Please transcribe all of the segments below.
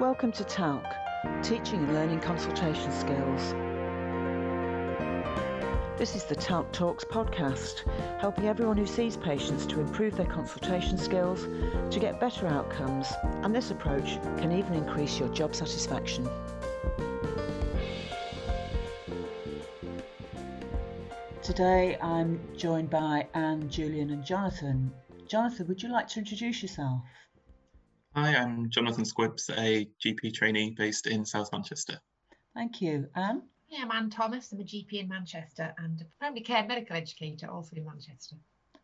Welcome to TALC, Teaching and Learning Consultation Skills. This is the TALC Talks podcast, helping everyone who sees patients to improve their consultation skills, to get better outcomes, and this approach can even increase your job satisfaction. Today I'm joined by Anne, Julian, and Jonathan. Jonathan, would you like to introduce yourself? Hi, I'm Jonathan Squibbs, a GP trainee based in South Manchester. Thank you. Anne? Hi, I'm Anne Thomas. I'm a GP in Manchester and a primary care medical educator also in Manchester.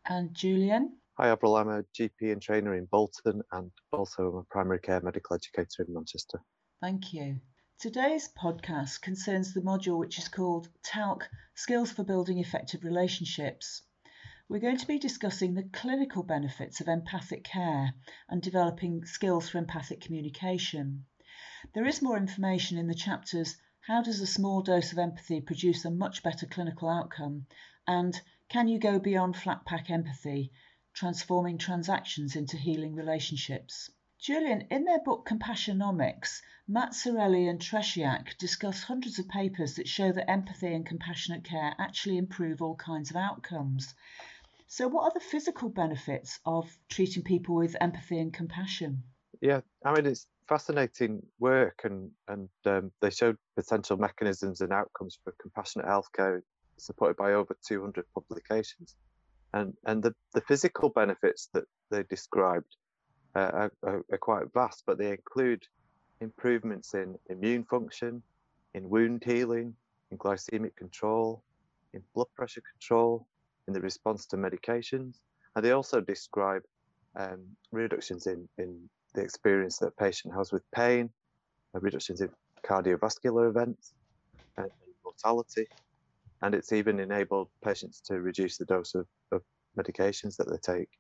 And Julian? Hi, Avril. I'm a GP and trainer in Bolton and also I'm a primary care medical educator in Manchester. Thank you. Today's podcast concerns the module which is called TALC Skills for Building Effective Relationships. We're going to be discussing the clinical benefits of empathic care and developing skills for empathic communication. There is more information in the chapters How does a small dose of empathy produce a much better clinical outcome? and Can you go beyond flat pack empathy, transforming transactions into healing relationships? Julian, in their book Compassionomics, Mazzarelli and Trzeciak discuss hundreds of papers that show that empathy and compassionate care actually improve all kinds of outcomes. So, what are the physical benefits of treating people with empathy and compassion? Yeah, I mean, it's fascinating work, and, and um, they showed potential mechanisms and outcomes for compassionate healthcare supported by over 200 publications. And, and the, the physical benefits that they described uh, are, are quite vast, but they include improvements in immune function, in wound healing, in glycemic control, in blood pressure control, in the response to medications. And they also describe um, reductions in, in the experience that a patient has with pain, uh, reductions in cardiovascular events, and, and mortality. And it's even enabled patients to reduce the dose of, of medications that they take.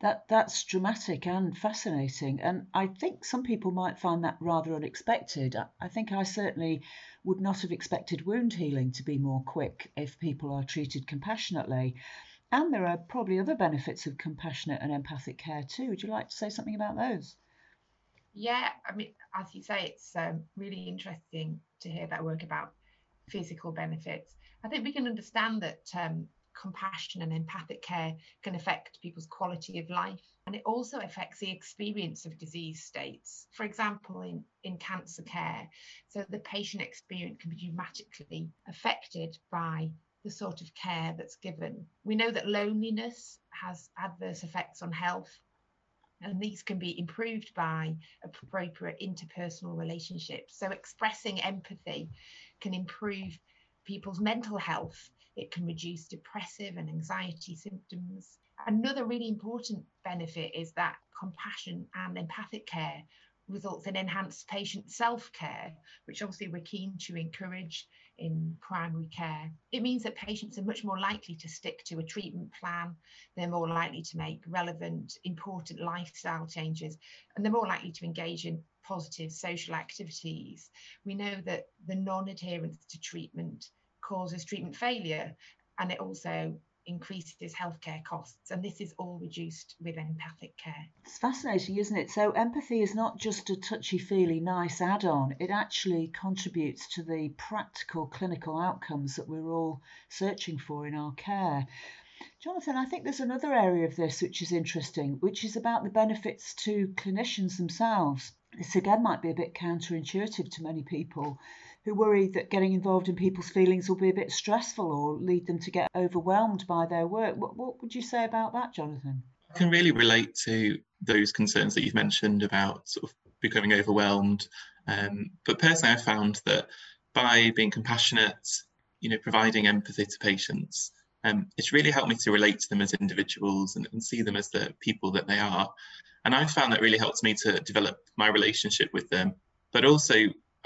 That that's dramatic and fascinating, and I think some people might find that rather unexpected. I think I certainly would not have expected wound healing to be more quick if people are treated compassionately. And there are probably other benefits of compassionate and empathic care too. Would you like to say something about those? Yeah, I mean, as you say, it's um, really interesting to hear that work about physical benefits. I think we can understand that um, compassion and empathic care can affect people's quality of life. And it also affects the experience of disease states. For example, in, in cancer care, so the patient experience can be dramatically affected by the sort of care that's given. We know that loneliness has adverse effects on health. And these can be improved by appropriate interpersonal relationships. So, expressing empathy can improve people's mental health it can reduce depressive and anxiety symptoms. Another really important benefit is that compassion and empathic care results in enhanced patient self care, which obviously we're keen to encourage in primary care. It means that patients are much more likely to stick to a treatment plan, they're more likely to make relevant, important lifestyle changes, and they're more likely to engage in positive social activities. We know that the non adherence to treatment causes treatment failure and it also increases healthcare costs. And this is all reduced with empathic care. It's fascinating isn't it? So empathy is not just a touchy feely nice add-on. It actually contributes to the practical clinical outcomes that we're all searching for in our care. Jonathan i think there's another area of this which is interesting which is about the benefits to clinicians themselves. This again might be a bit counterintuitive to many people who worry that getting involved in people's feelings will be a bit stressful or lead them to get overwhelmed by their work. What, what would you say about that, Jonathan? I can really relate to those concerns that you've mentioned about sort of becoming overwhelmed. Um, but personally, I found that by being compassionate, you know, providing empathy to patients, um, it's really helped me to relate to them as individuals and, and see them as the people that they are. And I found that really helps me to develop my relationship with them, but also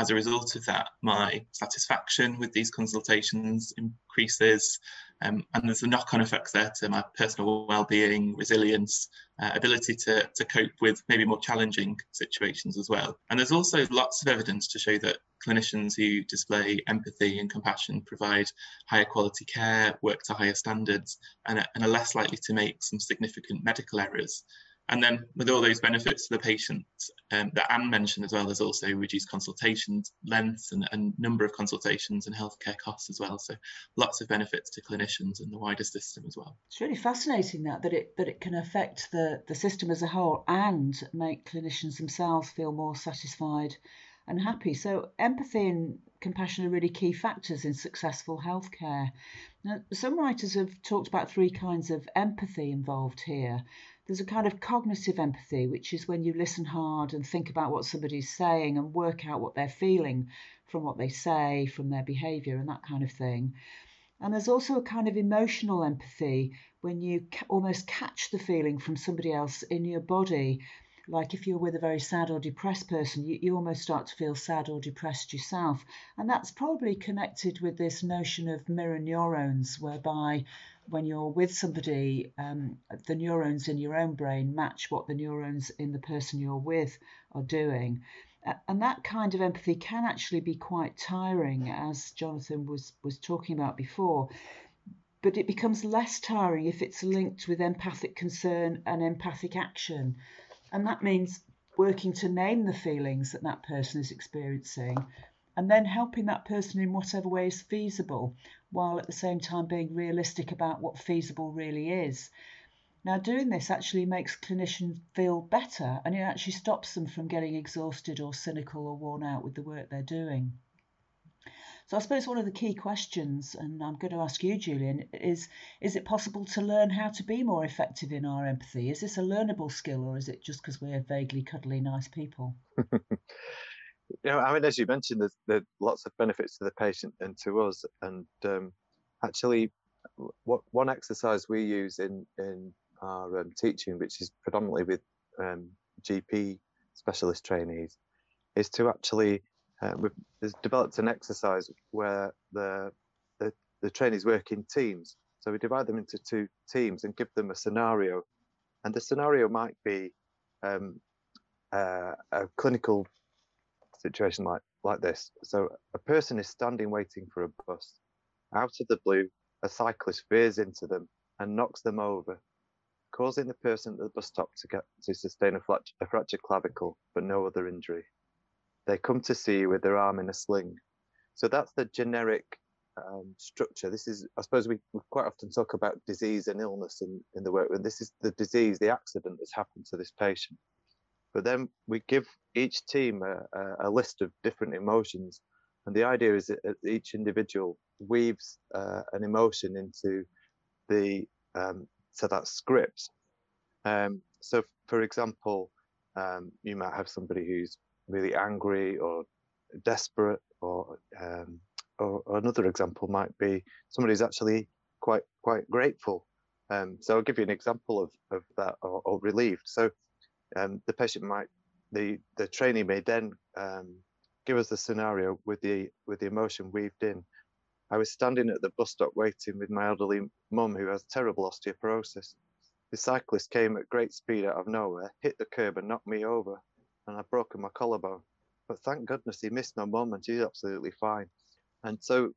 as a result of that, my satisfaction with these consultations increases, um, and there's a knock-on effect there to my personal well-being, resilience, uh, ability to, to cope with maybe more challenging situations as well. And there's also lots of evidence to show that clinicians who display empathy and compassion provide higher quality care, work to higher standards, and, and are less likely to make some significant medical errors. And then with all those benefits to the patient um, that Anne mentioned as well, there's also reduced consultation lengths and, and number of consultations and healthcare costs as well. So lots of benefits to clinicians and the wider system as well. It's really fascinating that that it that it can affect the, the system as a whole and make clinicians themselves feel more satisfied and happy. So empathy and compassion are really key factors in successful healthcare. Now, some writers have talked about three kinds of empathy involved here. There's a kind of cognitive empathy, which is when you listen hard and think about what somebody's saying and work out what they're feeling from what they say, from their behaviour, and that kind of thing. And there's also a kind of emotional empathy when you ca- almost catch the feeling from somebody else in your body like if you're with a very sad or depressed person, you, you almost start to feel sad or depressed yourself. And that's probably connected with this notion of mirror neurons, whereby when you're with somebody, um, the neurons in your own brain match what the neurons in the person you're with are doing. And that kind of empathy can actually be quite tiring, as Jonathan was, was talking about before. But it becomes less tiring if it's linked with empathic concern and empathic action. And that means working to name the feelings that that person is experiencing and then helping that person in whatever way is feasible, while at the same time being realistic about what feasible really is. Now, doing this actually makes clinicians feel better and it actually stops them from getting exhausted or cynical or worn out with the work they're doing. So I suppose one of the key questions, and I'm going to ask you, Julian, is is it possible to learn how to be more effective in our empathy? Is this a learnable skill or is it just because we're vaguely cuddly nice people? you know, I mean, as you mentioned, there's, there's lots of benefits to the patient and to us. And um, actually, what one exercise we use in in our um, teaching, which is predominantly with um, GP specialist trainees, is to actually uh, we've developed an exercise where the, the, the trainees work in teams. So we divide them into two teams and give them a scenario. And the scenario might be um, uh, a clinical situation like, like this. So a person is standing waiting for a bus. Out of the blue, a cyclist veers into them and knocks them over, causing the person at the bus stop to get to sustain a, a fractured clavicle, but no other injury they come to see you with their arm in a sling. So that's the generic um, structure. This is, I suppose, we, we, quite often talk about disease and illness in, in the work, and this is the disease, the accident that's happened to this patient. But then we give each team a, a, list of different emotions, and the idea is that each individual weaves uh, an emotion into the um, so that script. Um, so, for example, um, you might have somebody who's really angry or desperate, or, um, or another example might be somebody who's actually quite quite grateful. Um, so I'll give you an example of, of that, or, or relieved. So um, the patient might, the the trainee may then um, give us the scenario with the with the emotion weaved in. I was standing at the bus stop waiting with my elderly mum who has terrible osteoporosis. The cyclist came at great speed out of nowhere, hit the curb and knocked me over and I've broken my collarbone. But thank goodness he missed my mum and she's absolutely fine. And so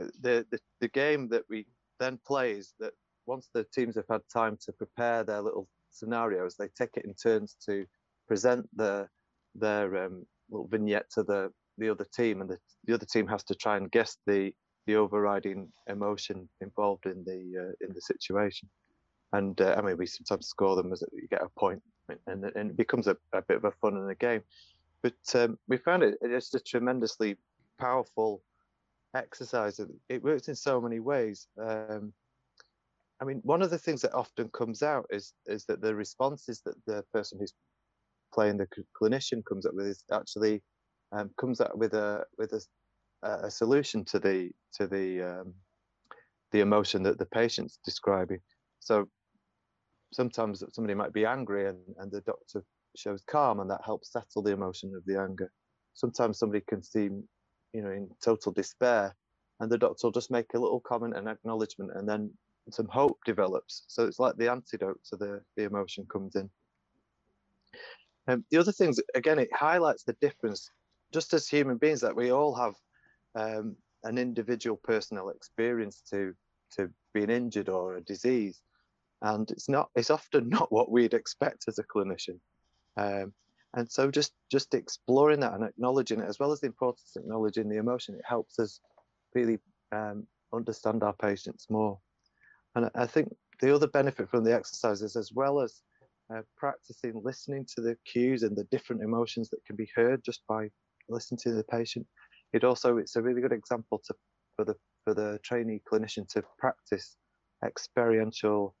uh, the, the, the game that we then play is that once the teams have had time to prepare their little scenarios, they take it in turns to present the, their um, little vignette to the, the other team, and the, the other team has to try and guess the, the overriding emotion involved in the uh, in the situation. And uh, I mean, we sometimes score them as you get a point and, and it becomes a, a bit of a fun in a game. But um, we found it it's a tremendously powerful exercise. It works in so many ways. Um, I mean, one of the things that often comes out is is that the responses that the person who's playing the clinician comes up with is actually um, comes up with a with a, a solution to the to the um, the emotion that the patient's describing. So sometimes somebody might be angry and, and the doctor shows calm and that helps settle the emotion of the anger. Sometimes somebody can seem, you know, in total despair and the doctor will just make a little comment and acknowledgement and then some hope develops. So it's like the antidote to the, the emotion comes in. Um, the other things, again, it highlights the difference, just as human beings, that we all have um, an individual personal experience to to being injured or a disease. and it's not it's often not what we'd expect as a clinician um, and so just just exploring that and acknowledging it as well as the importance of acknowledging the emotion it helps us really um, understand our patients more and i think the other benefit from the exercises as well as uh, practicing listening to the cues and the different emotions that can be heard just by listening to the patient it also it's a really good example to for the for the trainee clinician to practice experiential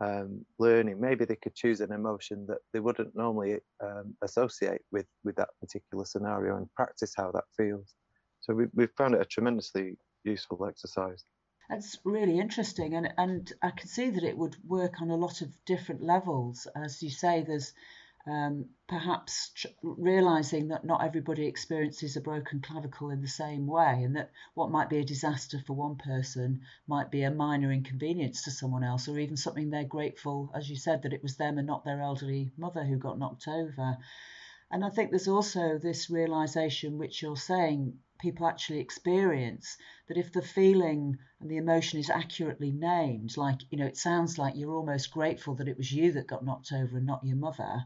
um, learning. Maybe they could choose an emotion that they wouldn't normally um, associate with with that particular scenario and practice how that feels. So we, we've found it a tremendously useful exercise. That's really interesting, and and I can see that it would work on a lot of different levels. As you say, there's um, perhaps tr- realizing that not everybody experiences a broken clavicle in the same way, and that what might be a disaster for one person might be a minor inconvenience to someone else, or even something they're grateful, as you said, that it was them and not their elderly mother who got knocked over. And I think there's also this realization, which you're saying people actually experience, that if the feeling and the emotion is accurately named, like, you know, it sounds like you're almost grateful that it was you that got knocked over and not your mother,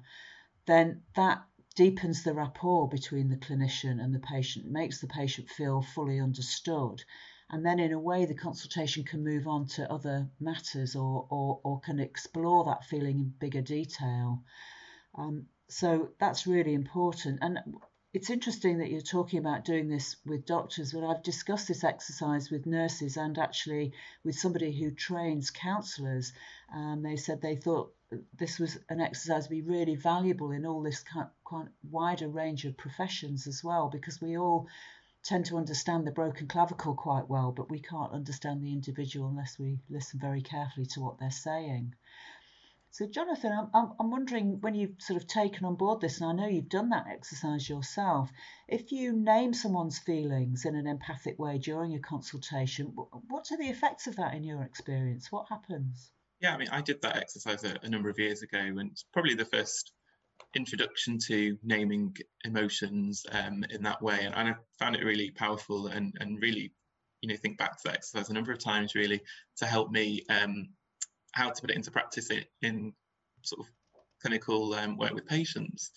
then that deepens the rapport between the clinician and the patient, makes the patient feel fully understood. And then, in a way, the consultation can move on to other matters or, or, or can explore that feeling in bigger detail. Um, so that's really important. And it's interesting that you're talking about doing this with doctors, but I've discussed this exercise with nurses and actually with somebody who trains counsellors. Um, they said they thought this was an exercise be really valuable in all this kind, quite wider range of professions as well, because we all tend to understand the broken clavicle quite well, but we can't understand the individual unless we listen very carefully to what they're saying. So, Jonathan, I'm, I'm wondering when you've sort of taken on board this, and I know you've done that exercise yourself, if you name someone's feelings in an empathic way during a consultation, what are the effects of that in your experience? What happens? Yeah, I mean, I did that exercise a, a number of years ago, and it's probably the first introduction to naming emotions um, in that way, and, and I found it really powerful and and really, you know, think back to that exercise a number of times really to help me um, how to put it into practice in, in sort of clinical um, work with patients.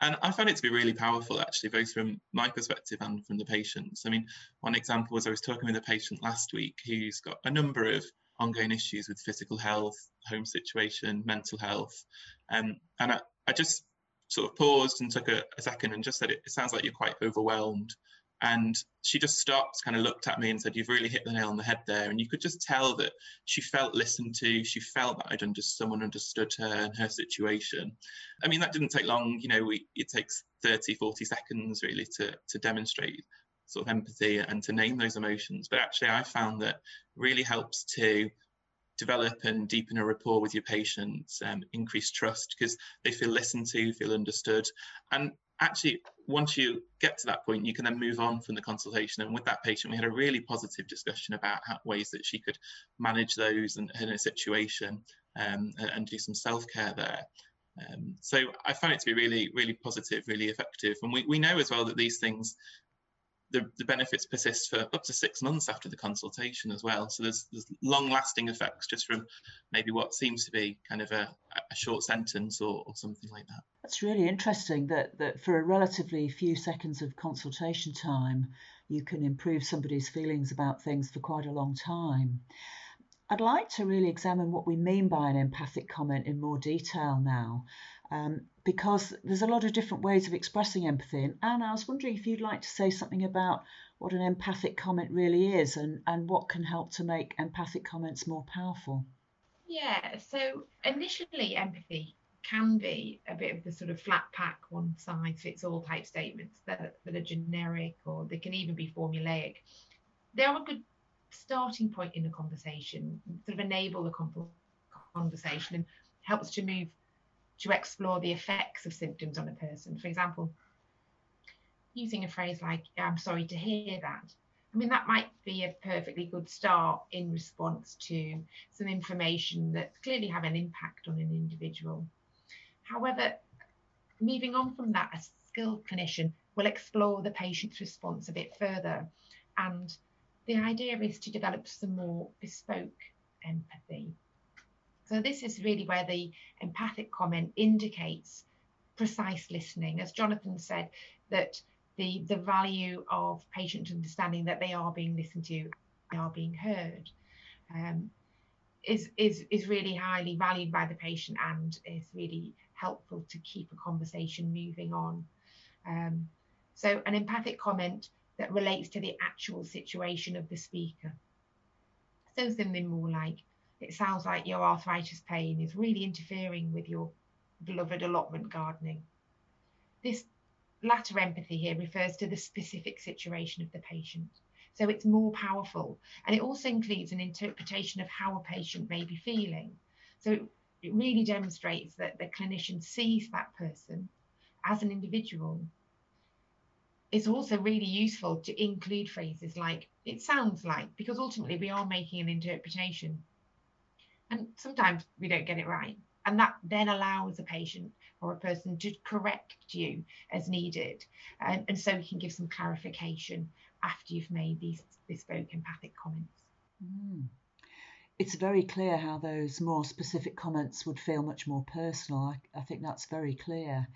And I found it to be really powerful, actually, both from my perspective and from the patients. I mean, one example was I was talking with a patient last week who's got a number of ongoing issues with physical health, home situation, mental health. Um, and I, I just sort of paused and took a, a second and just said, it, it sounds like you're quite overwhelmed. And she just stopped, kind of looked at me and said, You've really hit the nail on the head there. And you could just tell that she felt listened to. She felt that I'd under, someone understood her and her situation. I mean, that didn't take long. You know, we, it takes 30, 40 seconds really to, to demonstrate sort of empathy and to name those emotions. But actually, I found that really helps to develop and deepen a rapport with your patients, um, increase trust because they feel listened to, feel understood. And actually, once you get to that point, you can then move on from the consultation. And with that patient, we had a really positive discussion about how, ways that she could manage those and in a situation um, and, and, do some self care there. Um, so I found it to be really, really positive, really effective. And we, we know as well that these things the, the benefits persist for up to six months after the consultation as well. So there's, there's long lasting effects just from maybe what seems to be kind of a, a short sentence or, or something like that. That's really interesting that, that for a relatively few seconds of consultation time, you can improve somebody's feelings about things for quite a long time. I'd like to really examine what we mean by an empathic comment in more detail now um, because there's a lot of different ways of expressing empathy. And Anne, I was wondering if you'd like to say something about what an empathic comment really is and, and what can help to make empathic comments more powerful. Yeah, so initially, empathy can be a bit of the sort of flat pack, one size fits all type statements that, that are generic or they can even be formulaic. They are a good starting point in a conversation, sort of enable the conversation and helps to move to explore the effects of symptoms on a person. For example, using a phrase like, I'm sorry to hear that. I mean, that might be a perfectly good start in response to some information that clearly have an impact on an individual. However, moving on from that, a skilled clinician will explore the patient's response a bit further. And the idea is to develop some more bespoke empathy. So this is really where the empathic comment indicates precise listening. As Jonathan said, that the, the value of patient understanding that they are being listened to, they are being heard, um, is, is, is really highly valued by the patient and is really helpful to keep a conversation moving on. Um, so an empathic comment that relates to the actual situation of the speaker. So something more like, it sounds like your arthritis pain is really interfering with your beloved allotment gardening. This latter empathy here refers to the specific situation of the patient. So it's more powerful. And it also includes an interpretation of how a patient may be feeling. So it, it really demonstrates that the clinician sees that person as an individual. It's also really useful to include phrases like, it sounds like, because ultimately we are making an interpretation. And sometimes we don't get it right. And that then allows a patient or a person to correct you as needed. And, and so we can give some clarification after you've made these bespoke empathic comments. Mm. It's very clear how those more specific comments would feel much more personal. I, I think that's very clear.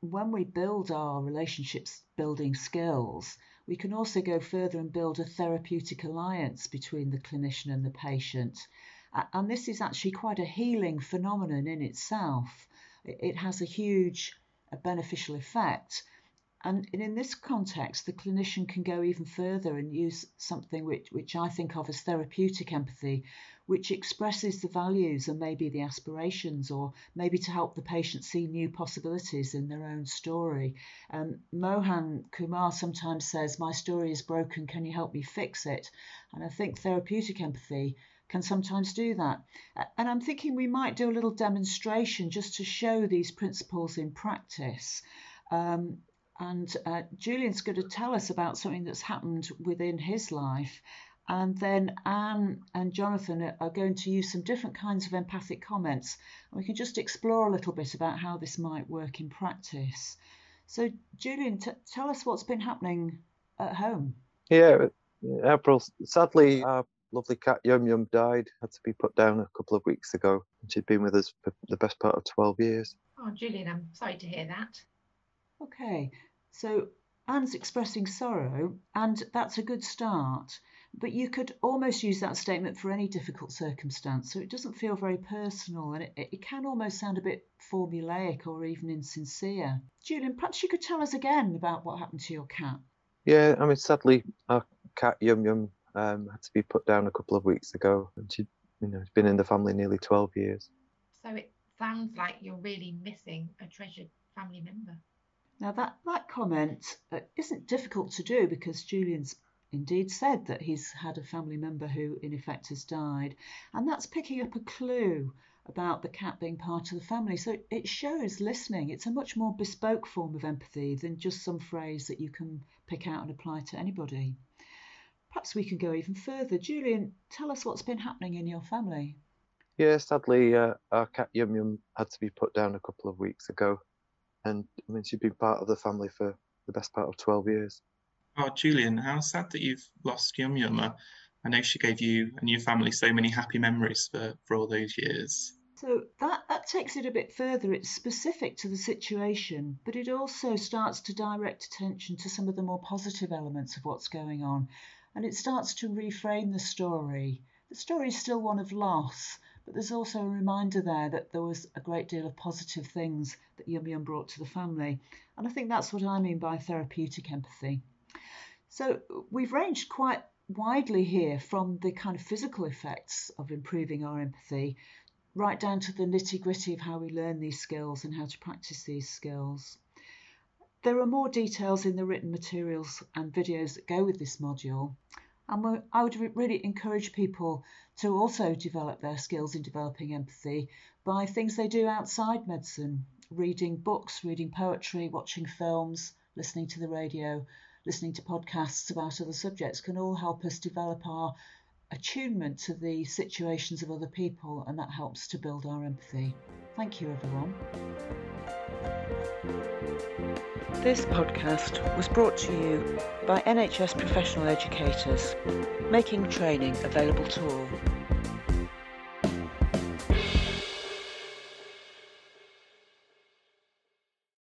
When we build our relationships building skills, we can also go further and build a therapeutic alliance between the clinician and the patient. And this is actually quite a healing phenomenon in itself it has a huge beneficial effect. And in this context, the clinician can go even further and use something which, which I think of as therapeutic empathy, which expresses the values and maybe the aspirations, or maybe to help the patient see new possibilities in their own story. Um, Mohan Kumar sometimes says, My story is broken, can you help me fix it? And I think therapeutic empathy can sometimes do that. And I'm thinking we might do a little demonstration just to show these principles in practice. Um, and uh, Julian's going to tell us about something that's happened within his life. And then Anne and Jonathan are going to use some different kinds of empathic comments. And we can just explore a little bit about how this might work in practice. So, Julian, t- tell us what's been happening at home. Yeah, Avril, sadly, our lovely cat Yum Yum died, had to be put down a couple of weeks ago. And she'd been with us for the best part of 12 years. Oh, Julian, I'm sorry to hear that. Okay, so Anne's expressing sorrow, and that's a good start. But you could almost use that statement for any difficult circumstance, so it doesn't feel very personal and it, it can almost sound a bit formulaic or even insincere. Julian, perhaps you could tell us again about what happened to your cat. Yeah, I mean, sadly, our cat Yum Yum um, had to be put down a couple of weeks ago, and she, you know, has been in the family nearly 12 years. So it sounds like you're really missing a treasured family member. Now that that comment uh, isn't difficult to do because Julian's indeed said that he's had a family member who in effect has died, and that's picking up a clue about the cat being part of the family. So it shows listening. It's a much more bespoke form of empathy than just some phrase that you can pick out and apply to anybody. Perhaps we can go even further. Julian, tell us what's been happening in your family. Yeah, sadly, uh, our cat Yum Yum had to be put down a couple of weeks ago. And I mean, she'd been part of the family for the best part of 12 years. Oh, Julian, how sad that you've lost Yum Yum. I know she gave you and your family so many happy memories for, for all those years. So that, that takes it a bit further. It's specific to the situation, but it also starts to direct attention to some of the more positive elements of what's going on and it starts to reframe the story. The story is still one of loss, but there's also a reminder there that there was a great deal of positive things that Yum Yum brought to the family. And I think that's what I mean by therapeutic empathy. So we've ranged quite widely here from the kind of physical effects of improving our empathy right down to the nitty gritty of how we learn these skills and how to practice these skills. There are more details in the written materials and videos that go with this module. And I would really encourage people to also develop their skills in developing empathy by things they do outside medicine reading books, reading poetry, watching films, listening to the radio, listening to podcasts about other subjects can all help us develop our attunement to the situations of other people, and that helps to build our empathy. Thank you, everyone. This podcast was brought to you by NHS professional educators, making training available to all.